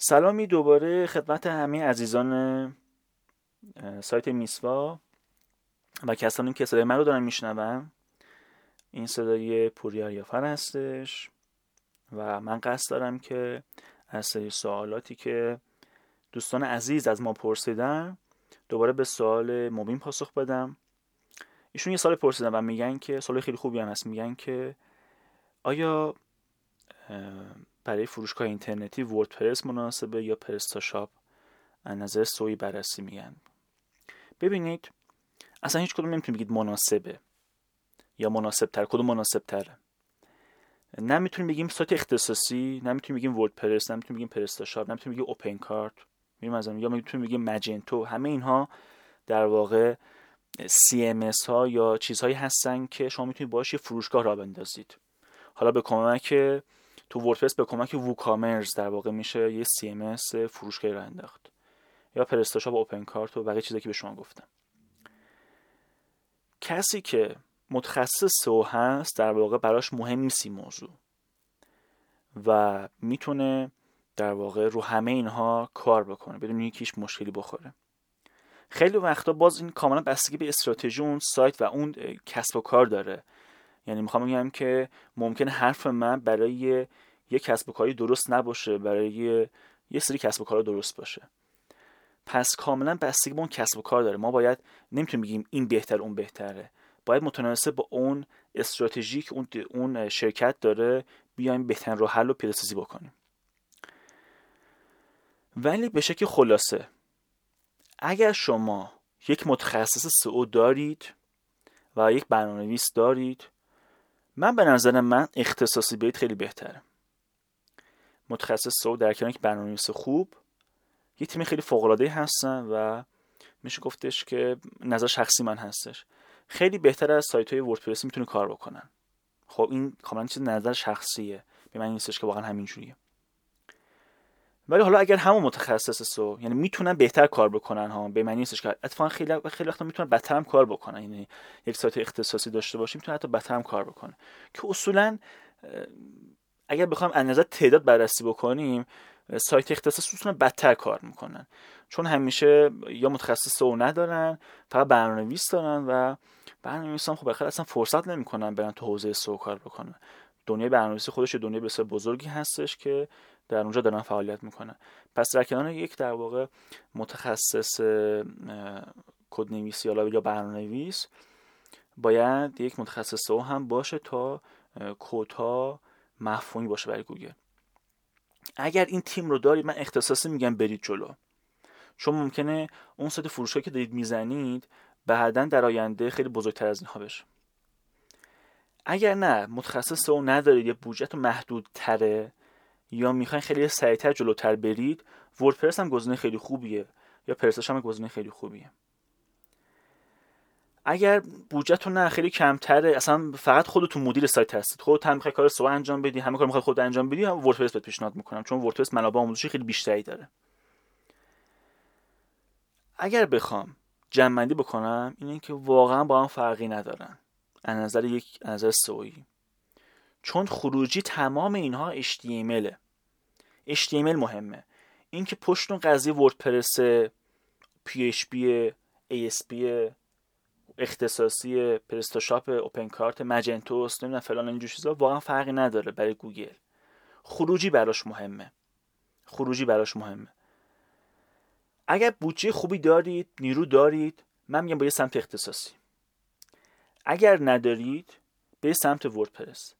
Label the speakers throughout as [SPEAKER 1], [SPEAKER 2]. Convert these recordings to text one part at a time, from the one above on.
[SPEAKER 1] سلامی دوباره خدمت همه عزیزان سایت میسوا و کسانی که صدای من رو دارن میشنون. این صدای پوریا یافر هستش و من قصد دارم که از سری سوالاتی که دوستان عزیز از ما پرسیدن دوباره به سوال مبین پاسخ بدم. ایشون یه سال پرسیدن و میگن که سوال خیلی خوبی هم هست. میگن که آیا برای فروشگاه اینترنتی وردپرس مناسبه یا پرستاشاپ؟ از نظر سوی بررسی میگن. ببینید اصلا هیچ کدوم نمی‌تونید بگید مناسبه یا مناسب تر کدوم مناسب تره نمی‌تونیم بگیم سایت اختصاصی نمی‌تونیم بگیم وردپرس نمی‌تونیم بگیم پرستاشاپ نمی‌تونیم بگیم اوپن کارت یا می‌تونیم بگیم مجنتو همه اینها در واقع CMS ها یا چیزهایی هستن که شما می‌تونید باش یه فروشگاه را بندازید. حالا به کمک تو وردپرس به کمک ووکامرز در واقع میشه یه CMS فروشگاهی را انداخت. یا پرستاشاپ اوپن کارت و بقیه چیزایی که به شما گفتم. کسی که متخصص سو هست در واقع براش مهم نیست موضوع. و می‌تونه در واقع رو همه اینها کار بکنه بدون یکیش مشکلی بخوره. خیلی وقتا باز این کاملا بستگی به استراتژی اون سایت و اون کسب و کار داره. یعنی می‌خوام بگم که ممکنه حرف من برای یه کسب و کاری درست نباشه برای یه سری کسب و کار درست باشه. پس کاملا بستگی به اون کسب و کار داره. ما باید نمی‌تونیم بگیم این بهتر اون بهتره. باید متناسب با اون استراتژی که اون اون شرکت داره بیایم بهترین راه حل و پیاده‌سازی بکنیم. ولی به شکل خلاصه اگر شما یک متخصص سئو دارید و یک برنامه‌نویس دارید من به نظر من اختصاصی برید خیلی بهتره. متخصص سئو در کنار یک برنامه‌نویس خوب یه تیم خیلی فوق هستن و میشه گفتش که نظر شخصی من هستش. خیلی بهتر از سایت های وردپرس می‌تونه کار بکنن. خب این کاملا چیز نظر شخصیه. به من نیستش که واقعا همینجوریه. ولی حالا اگر همون متخصص سو یعنی می‌تونن بهتر کار بکنن ها به معنی نیستش که اتفاقا خیلی خیلی وقتا می‌تونن بدتر هم کار بکنن. یعنی یک سایت اختصاصی داشته باشیم می‌تونن حتی بدتر هم کار بکنه. که اصولا اگر بخوایم از نظر تعداد بررسی بکنیم سایت اختصاصی اصولا بدتر کار می‌کنن. چون همیشه یا متخصص سو ندارن فقط برنامه‌نویس دارن و برنامه‌نویسان خب اصلا فرصت نمی‌کنن برن تو حوزه سو کار بکنن. دنیای برنامه‌نویسی خودش دنیای بسیار بزرگی هستش که در اونجا دارن فعالیت می‌کنن. پس در کنار یک در واقع متخصص کدنویسی یا برنامه‌نویس باید یک متخصص سو هم باشه تا کدها مفهومی باشه برای گوگل. اگر این تیم رو دارید من اختصاصی میگم برید جلو. چون ممکنه اون سایت فروشگاهی که دارید می‌زنید بعدا در آینده خیلی بزرگتر از اینها بشه. اگر نه متخصص اون ندارید یا بودجهتون محدود تره یا می‌خواین خیلی سریعتر جلوتر برید وردپرس هم گزینه خیلی خوبیه. یا پرستش هم گزینه خیلی خوبیه. اگر بودجهتون نه خیلی کمتره. اصلا فقط خودتون مدیر سایت هستید. خودت هم می‌خوای کار سو انجام بدی همه کار می‌خوای خود انجام بدی هم وردپرس بهت پیشنهاد می‌کنم. چون وردپرس منابع آموزشی خیلی بیشتری داره. اگر بخوام جمعندی بکنم اینه که واقعا با هم فرقی ندارن. از نظر یک نظر سویی چون خروجی تمام اینها HTML HTML مهمه. اینکه پشت اون قضیه وردپرس PHP ASP اختصاصی پرستاشاپ اوپن کارت مجنتوس نمی‌دونم فلان اینجور چیزا واقعا فرقی نداره برای گوگل. خروجی براش مهمه. خروجی براش مهمه. اگر بودجه خوبی دارید نیرو دارید من میگم با یه سمت اختصاصی. اگر ندارید به سمت وردپرس.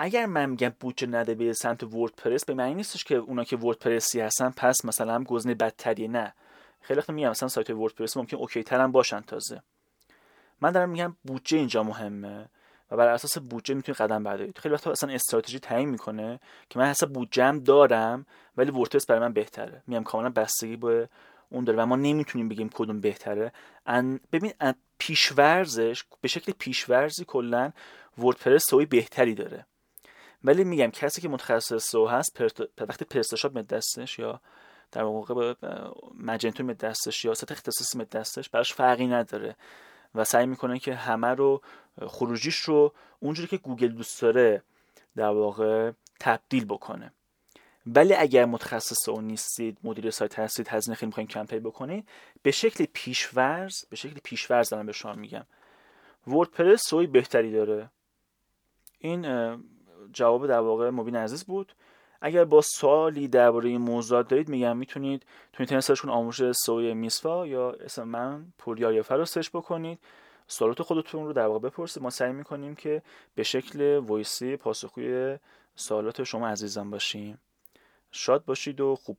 [SPEAKER 1] اگر من میگم بودجه نده به سمت وردپرس به معنی نیستش که اونا که وردپرسی هستن پس مثلا هم گزینه بدتری نه. خیلی وقت میگم مثلا سایت وردپرس ممکن اوکی تر هم باشن تازه. من دارم میگم بودجه اینجا مهمه و بر اساس بودجه می‌تونید قدم بردارید. خیلی وقتا اصلا استراتژی تعیین می‌کنه که من حساب بودجم دارم ولی وردپرس برای من بهتره. میگم کاملا بستگی به اون داره و ما نمی‌تونیم بگیم کدوم بهتره. ان ببین پیشورزش به شکل پیشورزی کلا وردپرس سوی بهتری داره. ولی میگم کسی که متخصص سو هست وقتی پرستاشاپ دستش یا در واقع مجنتو دستش یا سطح اختصاصی دستش براش فرقی نداره و سعی می‌کنه که همه رو خروجیش رو اونجوری که گوگل دوست داره در واقع تبدیل بکنه. ولی اگر متخصص اون نیستید مدیر سایت هستید هزینه خیلی می‌خواین کم pay بکنید به شکل پیش‌فرض به شکل پیش‌فرض دارم به شما میگم وردپرس سئوی بهتری داره. این جواب در واقع مبین عزیز بود. اگر با سوالی درباره این موضوعات دارید میگم می‌تونید تو اینترنت سرچ کنید آموزش سئوی میسفا یا اسم من پوریا یا رو سرچ بکنید. سوالات خودتون رو در واقع بپرسید. ما سعی می‌کنیم که به شکل وایسی پاسخگوی سوالات شما عزیزان باشیم. شاد باشید و خوب